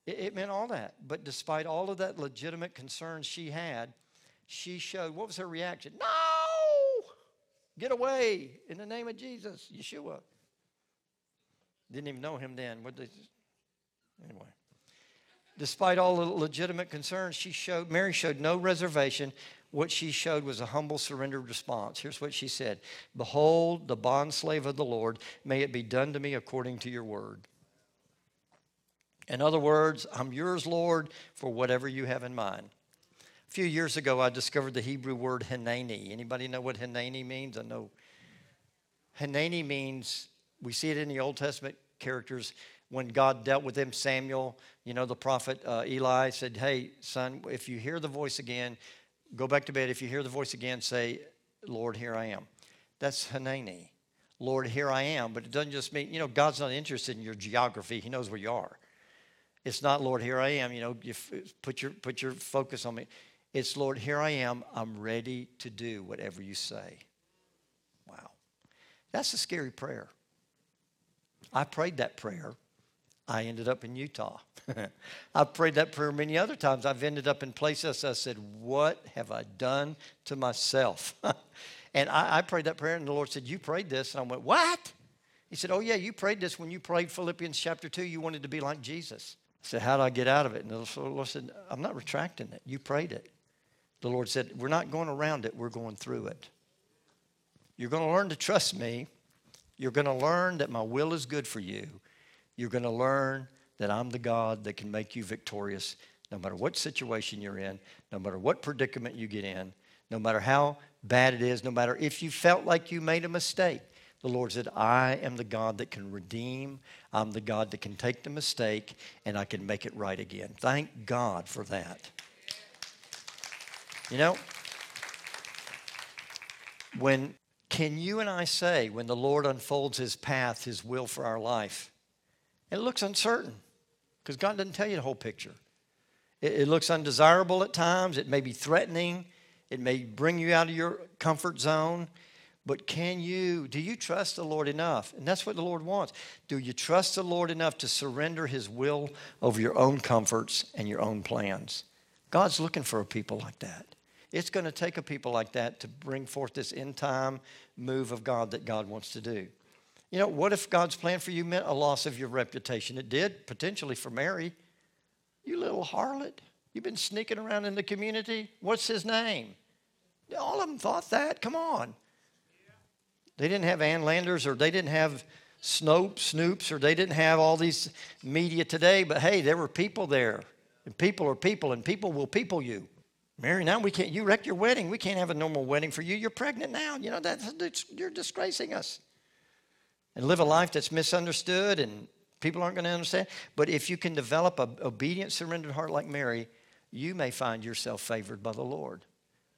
It, it meant all that. But despite all of that legitimate concern she had, she showed what was her reaction? No! Get away in the name of Jesus, Yeshua. Didn't even know him then. What they, anyway. Despite all the legitimate concerns, she showed Mary showed no reservation. What she showed was a humble, surrendered response. Here's what she said: "Behold, the bondslave of the Lord. May it be done to me according to your word." In other words, I'm yours, Lord, for whatever you have in mind. A few years ago, I discovered the Hebrew word Hineni. Anybody know what Hineni means? I know. Hineni means, we see it in the Old Testament characters, when God dealt with him, Samuel, you know, the prophet uh, Eli said, Hey, son, if you hear the voice again, go back to bed. If you hear the voice again, say, Lord, here I am. That's Hineni. Lord, here I am. But it doesn't just mean, you know, God's not interested in your geography, He knows where you are. It's not, Lord, here I am, you know, you put your, put your focus on me. It's, Lord, here I am. I'm ready to do whatever you say. Wow. That's a scary prayer. I prayed that prayer. I ended up in Utah. I've prayed that prayer many other times. I've ended up in places I said, What have I done to myself? and I, I prayed that prayer, and the Lord said, You prayed this. And I went, What? He said, Oh, yeah, you prayed this when you prayed Philippians chapter 2. You wanted to be like Jesus. I said, How do I get out of it? And the Lord said, I'm not retracting it. You prayed it. The Lord said, We're not going around it, we're going through it. You're going to learn to trust me. You're going to learn that my will is good for you. You're going to learn that I'm the God that can make you victorious no matter what situation you're in, no matter what predicament you get in, no matter how bad it is, no matter if you felt like you made a mistake. The Lord said, I am the God that can redeem. I'm the God that can take the mistake and I can make it right again. Thank God for that. You know, when can you and I say, when the Lord unfolds his path, his will for our life, it looks uncertain because God doesn't tell you the whole picture. It, it looks undesirable at times, it may be threatening, it may bring you out of your comfort zone. But can you, do you trust the Lord enough? And that's what the Lord wants. Do you trust the Lord enough to surrender His will over your own comforts and your own plans? God's looking for a people like that. It's going to take a people like that to bring forth this end time move of God that God wants to do. You know, what if God's plan for you meant a loss of your reputation? It did, potentially for Mary. You little harlot. You've been sneaking around in the community. What's his name? All of them thought that. Come on. They didn't have Ann Landers or they didn't have Snope, Snoops, or they didn't have all these media today, but hey, there were people there. And people are people, and people will people you. Mary, now we can't, you wrecked your wedding. We can't have a normal wedding for you. You're pregnant now. You know, that's, you're disgracing us. And live a life that's misunderstood and people aren't going to understand. But if you can develop an obedient, surrendered heart like Mary, you may find yourself favored by the Lord.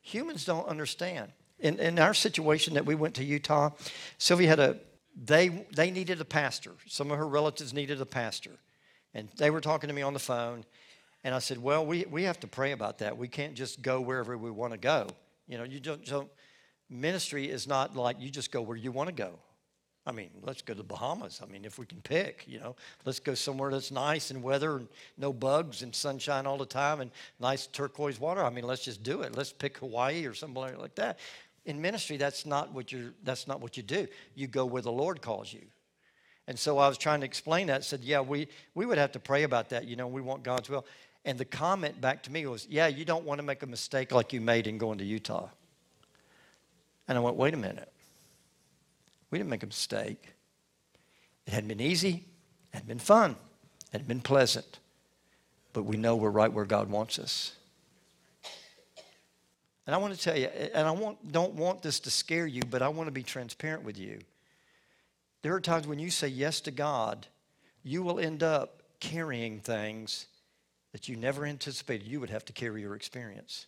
Humans don't understand in, in our situation that we went to Utah, Sylvia had a, they, they needed a pastor. Some of her relatives needed a pastor. And they were talking to me on the phone. And I said, well, we, we have to pray about that. We can't just go wherever we want to go. You know, you don't, don't ministry is not like you just go where you want to go. I mean, let's go to the Bahamas. I mean, if we can pick, you know, let's go somewhere that's nice and weather and no bugs and sunshine all the time and nice turquoise water. I mean, let's just do it. Let's pick Hawaii or somewhere like that. In ministry, that's not what you that's not what you do. You go where the Lord calls you. And so I was trying to explain that. Said, yeah, we we would have to pray about that. You know, we want God's will. And the comment back to me was, yeah, you don't want to make a mistake like you made in going to Utah. And I went, wait a minute. We didn't make a mistake. It hadn't been easy, it hadn't been fun, it hadn't been pleasant. But we know we're right where God wants us. And I want to tell you, and I want, don't want this to scare you, but I want to be transparent with you. There are times when you say yes to God, you will end up carrying things that you never anticipated you would have to carry your experience.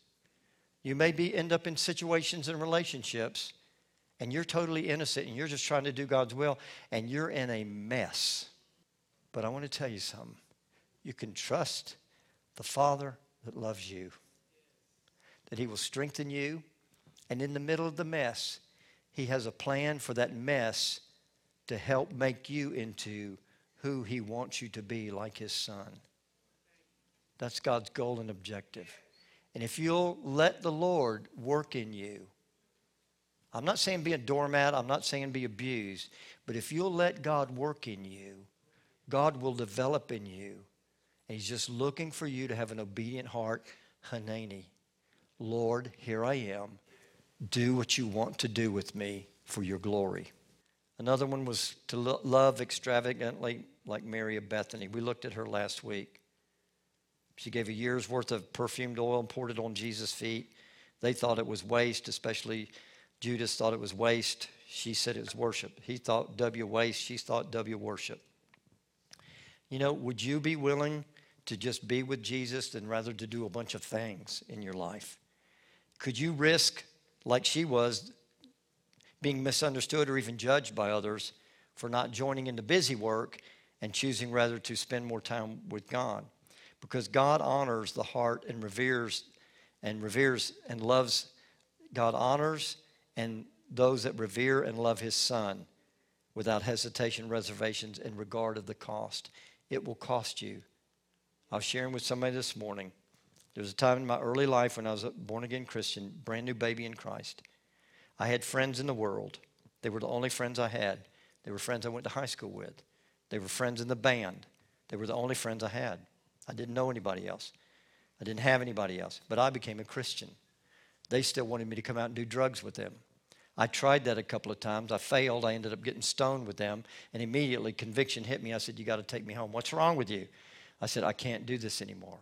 You may be end up in situations and relationships and you're totally innocent and you're just trying to do God's will and you're in a mess. But I want to tell you something. You can trust the Father that loves you, that He will strengthen you, and in the middle of the mess, He has a plan for that mess to help make you into who He wants you to be, like His Son. That's God's goal and objective. And if you'll let the Lord work in you, I'm not saying be a doormat, I'm not saying be abused, but if you'll let God work in you, God will develop in you. And He's just looking for you to have an obedient heart. Hineni, Lord, here I am. Do what you want to do with me for your glory. Another one was to lo- love extravagantly like Mary of Bethany. We looked at her last week. She gave a year's worth of perfumed oil and poured it on Jesus' feet. They thought it was waste, especially Judas thought it was waste. She said it was worship. He thought W waste. She thought W worship. You know, would you be willing to just be with Jesus than rather to do a bunch of things in your life? Could you risk, like she was, being misunderstood or even judged by others for not joining in the busy work and choosing rather to spend more time with God? because God honors the heart and reveres and reveres and loves God honors and those that revere and love his son without hesitation, reservations, and regard of the cost. It will cost you. I was sharing with somebody this morning. There was a time in my early life when I was a born again Christian, brand new baby in Christ. I had friends in the world. They were the only friends I had. They were friends I went to high school with. They were friends in the band. They were the only friends I had. I didn't know anybody else. I didn't have anybody else. But I became a Christian. They still wanted me to come out and do drugs with them. I tried that a couple of times. I failed. I ended up getting stoned with them. And immediately conviction hit me. I said, You got to take me home. What's wrong with you? I said, I can't do this anymore.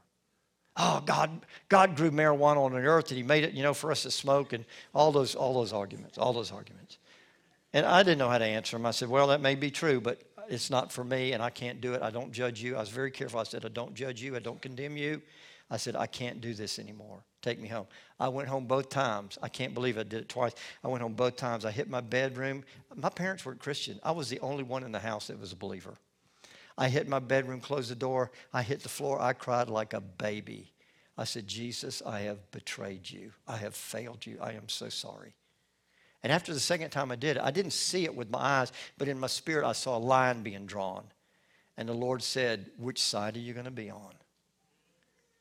Oh, God, God grew marijuana on the earth and He made it, you know, for us to smoke and all those, all those arguments, all those arguments. And I didn't know how to answer them. I said, Well, that may be true, but it's not for me and I can't do it. I don't judge you. I was very careful. I said, I don't judge you. I don't condemn you. I said, I can't do this anymore. Take me home. I went home both times. I can't believe I did it twice. I went home both times. I hit my bedroom. My parents weren't Christian. I was the only one in the house that was a believer. I hit my bedroom, closed the door. I hit the floor. I cried like a baby. I said, Jesus, I have betrayed you. I have failed you. I am so sorry. And after the second time I did it, I didn't see it with my eyes, but in my spirit, I saw a line being drawn. And the Lord said, Which side are you going to be on?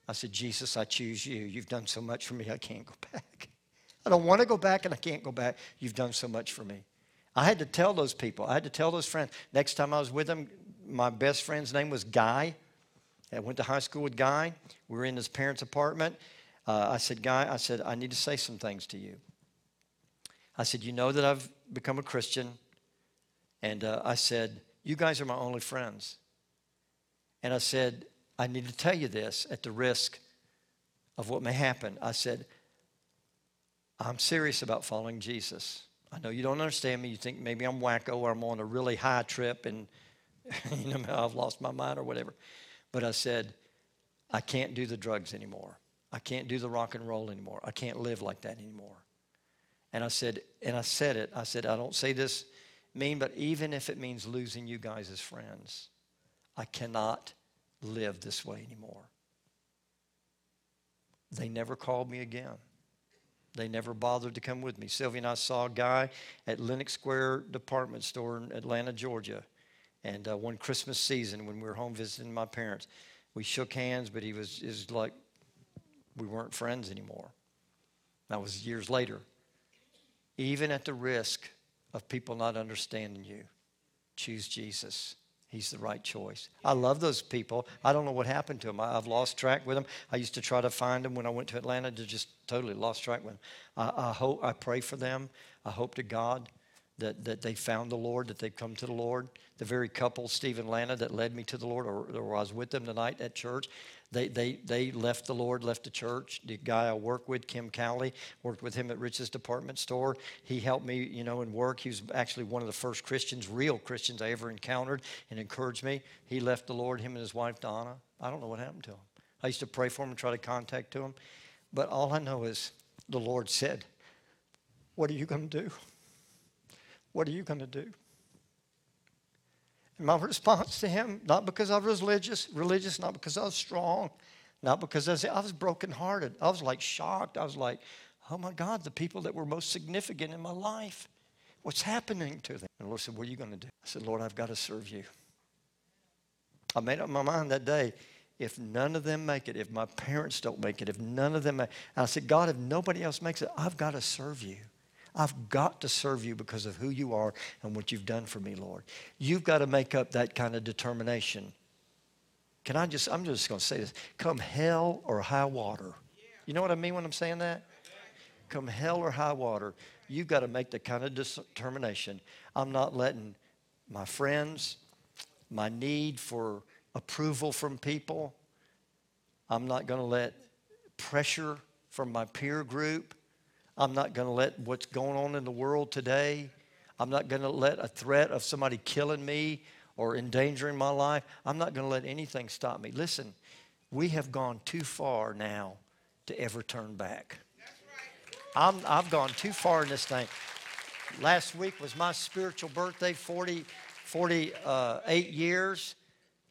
I said, Jesus, I choose you. You've done so much for me, I can't go back. I don't want to go back and I can't go back. You've done so much for me. I had to tell those people, I had to tell those friends. Next time I was with them, my best friend's name was Guy. I went to high school with Guy. We were in his parents' apartment. Uh, I said, Guy, I said, I need to say some things to you. I said, You know that I've become a Christian. And uh, I said, You guys are my only friends. And I said, I need to tell you this at the risk of what may happen. I said, I'm serious about following Jesus. I know you don't understand me. You think maybe I'm wacko or I'm on a really high trip and you know I've lost my mind or whatever. But I said, I can't do the drugs anymore. I can't do the rock and roll anymore. I can't live like that anymore. And I said, and I said it, I said, I don't say this mean, but even if it means losing you guys as friends, I cannot live this way anymore. They never called me again. They never bothered to come with me. Sylvia and I saw a guy at Lenox Square Department Store in Atlanta, Georgia. And uh, one Christmas season when we were home visiting my parents, we shook hands, but he was, was like we weren't friends anymore. That was years later. Even at the risk of people not understanding you, choose Jesus. He's the right choice. I love those people. I don't know what happened to them. I, have lost track with them. I used to try to find them when I went to Atlanta to just totally lost track with them. I, I hope I pray for them. I hope to God that, that they found the Lord, that they've come to the Lord. The very couple, Steve and Lana, that led me to the Lord, or, or I was with them tonight at church, they, they, they left the Lord, left the church. The guy I work with, Kim Cowley, worked with him at Rich's department store. He helped me, you know, in work. He was actually one of the first Christians, real Christians I ever encountered and encouraged me. He left the Lord, him and his wife, Donna. I don't know what happened to him. I used to pray for him and try to contact to him. But all I know is the Lord said, What are you going to do? What are you going to do? And my response to him, not because I was religious, religious, not because I was strong, not because I was, I was brokenhearted. I was like shocked. I was like, oh my God, the people that were most significant in my life, what's happening to them? And the Lord said, what are you going to do? I said, Lord, I've got to serve you. I made up my mind that day. If none of them make it, if my parents don't make it, if none of them make I said, God, if nobody else makes it, I've got to serve you. I've got to serve you because of who you are and what you've done for me, Lord. You've got to make up that kind of determination. Can I just, I'm just going to say this come hell or high water. You know what I mean when I'm saying that? Come hell or high water, you've got to make the kind of determination. I'm not letting my friends, my need for approval from people, I'm not going to let pressure from my peer group I'm not going to let what's going on in the world today, I'm not going to let a threat of somebody killing me or endangering my life, I'm not going to let anything stop me. Listen, we have gone too far now to ever turn back. I'm, I've gone too far in this thing. Last week was my spiritual birthday, 40, 48 uh, years.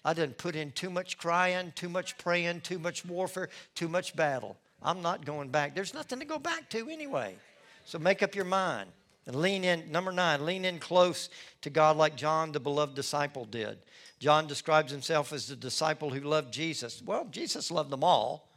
I didn't put in too much crying, too much praying, too much warfare, too much battle. I'm not going back. There's nothing to go back to anyway. So make up your mind. And lean in, number nine, lean in close to God like John, the beloved disciple, did. John describes himself as the disciple who loved Jesus. Well, Jesus loved them all.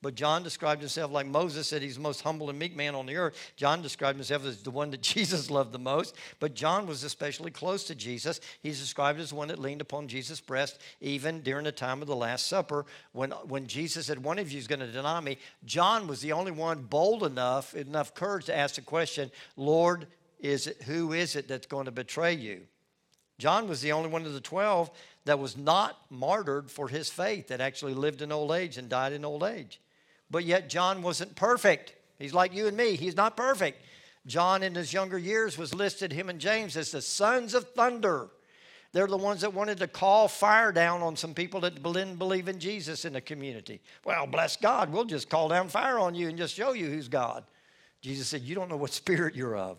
But John described himself like Moses said he's the most humble and meek man on the earth. John described himself as the one that Jesus loved the most. But John was especially close to Jesus. He's described as one that leaned upon Jesus' breast even during the time of the Last Supper. When, when Jesus said, One of you is going to deny me, John was the only one bold enough, enough courage to ask the question, Lord, is it, who is it that's going to betray you? John was the only one of the 12 that was not martyred for his faith, that actually lived in old age and died in old age. But yet, John wasn't perfect. He's like you and me, he's not perfect. John, in his younger years, was listed, him and James, as the sons of thunder. They're the ones that wanted to call fire down on some people that didn't believe in Jesus in the community. Well, bless God, we'll just call down fire on you and just show you who's God. Jesus said, You don't know what spirit you're of.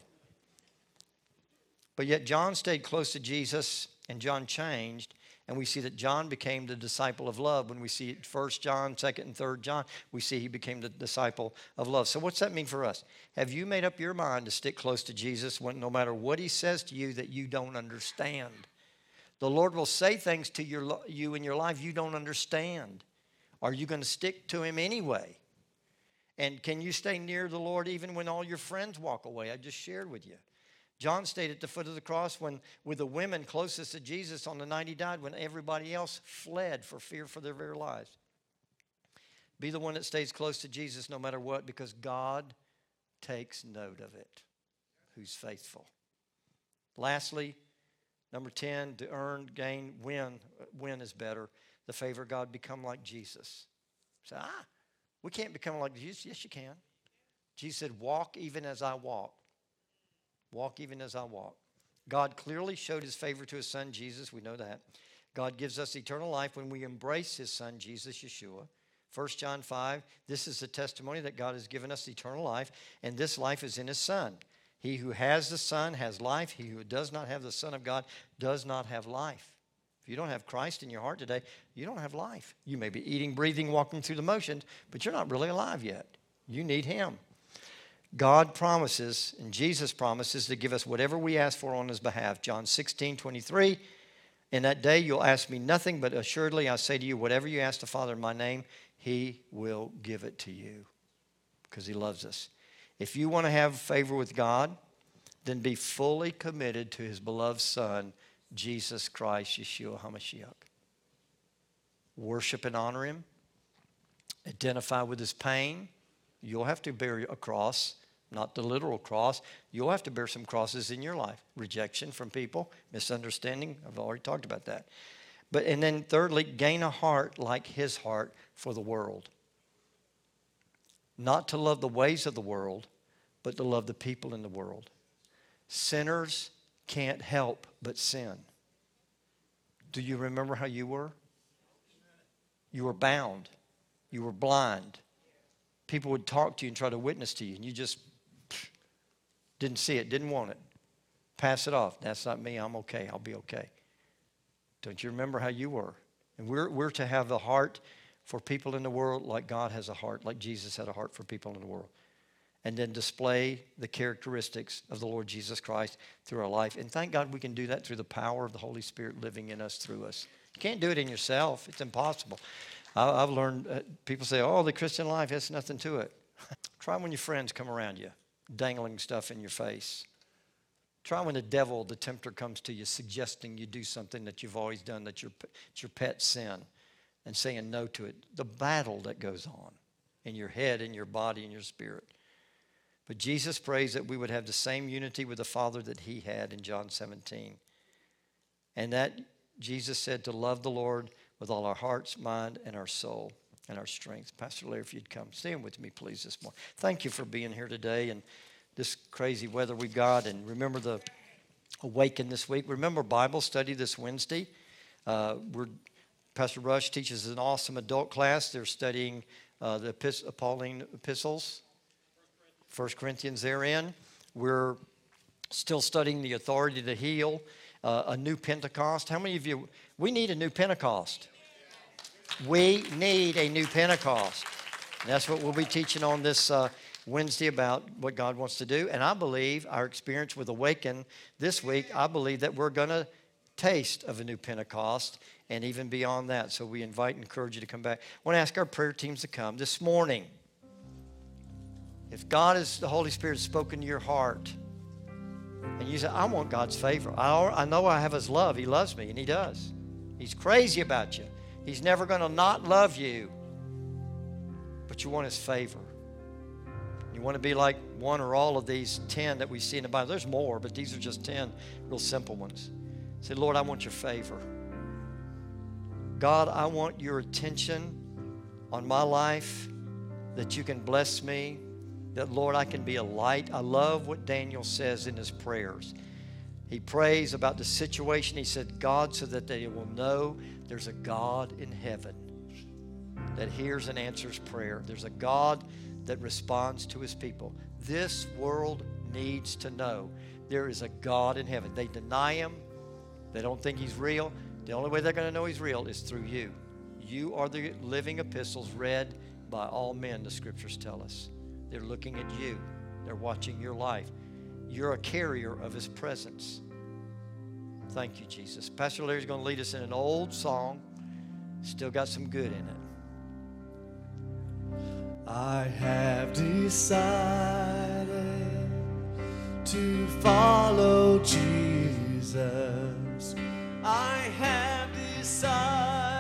But yet, John stayed close to Jesus, and John changed, and we see that John became the disciple of love. When we see First John, 2nd and 3rd John, we see he became the disciple of love. So what's that mean for us? Have you made up your mind to stick close to Jesus when, no matter what he says to you that you don't understand? The Lord will say things to your, you in your life you don't understand. Are you going to stick to him anyway? And can you stay near the Lord even when all your friends walk away? I just shared with you. John stayed at the foot of the cross when, with the women closest to Jesus on the night he died, when everybody else fled for fear for their very lives. Be the one that stays close to Jesus no matter what, because God takes note of it, who's faithful. Lastly, number 10, to earn, gain, win, win is better. The favor of God, become like Jesus. Say, ah, we can't become like Jesus. Yes, you can. Jesus said, walk even as I walk. Walk even as I walk. God clearly showed his favor to his son Jesus. We know that. God gives us eternal life when we embrace his son Jesus, Yeshua. 1 John 5, this is the testimony that God has given us eternal life, and this life is in his son. He who has the Son has life. He who does not have the Son of God does not have life. If you don't have Christ in your heart today, you don't have life. You may be eating, breathing, walking through the motions, but you're not really alive yet. You need Him. God promises, and Jesus promises to give us whatever we ask for on his behalf. John 16, 23. In that day you'll ask me nothing, but assuredly I say to you, whatever you ask the Father in my name, he will give it to you because he loves us. If you want to have favor with God, then be fully committed to his beloved Son, Jesus Christ, Yeshua HaMashiach. Worship and honor him. Identify with his pain. You'll have to bear a cross, not the literal cross. You'll have to bear some crosses in your life. Rejection from people, misunderstanding. I've already talked about that. But and then thirdly, gain a heart like his heart for the world. Not to love the ways of the world, but to love the people in the world. Sinners can't help but sin. Do you remember how you were? You were bound. You were blind. People would talk to you and try to witness to you, and you just didn't see it, didn't want it. Pass it off. That's not me. I'm okay. I'll be okay. Don't you remember how you were? And we're, we're to have the heart for people in the world like God has a heart, like Jesus had a heart for people in the world and then display the characteristics of the Lord Jesus Christ through our life. And thank God we can do that through the power of the Holy Spirit living in us through us. You can't do it in yourself, it's impossible. I've learned, uh, people say, oh, the Christian life has nothing to it. Try when your friends come around you, dangling stuff in your face. Try when the devil, the tempter, comes to you suggesting you do something that you've always done, that your, it's your pet sin, and saying no to it. The battle that goes on in your head, in your body, in your spirit. But Jesus prays that we would have the same unity with the Father that he had in John 17. And that Jesus said to love the Lord with all our hearts, mind, and our soul and our strength. Pastor Larry, if you'd come, stand with me, please, this morning. Thank you for being here today and this crazy weather we've got. And remember the Awaken this week. Remember Bible study this Wednesday. Uh, we're, Pastor Rush teaches an awesome adult class. They're studying uh, the Pauline epistles 1 Corinthians therein. We're still studying the authority to heal, uh, a new Pentecost. How many of you, we need a new Pentecost? We need a new Pentecost. And that's what we'll be teaching on this uh, Wednesday about what God wants to do. And I believe our experience with Awaken this week, I believe that we're going to taste of a new Pentecost and even beyond that. So we invite and encourage you to come back. I want to ask our prayer teams to come this morning. If God is the Holy Spirit has spoken to your heart, and you say, I want God's favor. I, I know I have His love. He loves me, and He does. He's crazy about you. He's never going to not love you. But you want His favor. You want to be like one or all of these 10 that we see in the Bible. There's more, but these are just 10 real simple ones. Say, Lord, I want your favor. God, I want your attention on my life, that you can bless me, that, Lord, I can be a light. I love what Daniel says in his prayers. He prays about the situation. He said, God, so that they will know there's a God in heaven that hears and answers prayer. There's a God that responds to his people. This world needs to know there is a God in heaven. They deny him, they don't think he's real. The only way they're going to know he's real is through you. You are the living epistles read by all men, the scriptures tell us. They're looking at you, they're watching your life. You're a carrier of His presence. Thank you, Jesus. Pastor Larry's going to lead us in an old song. Still got some good in it. I have decided to follow Jesus. I have decided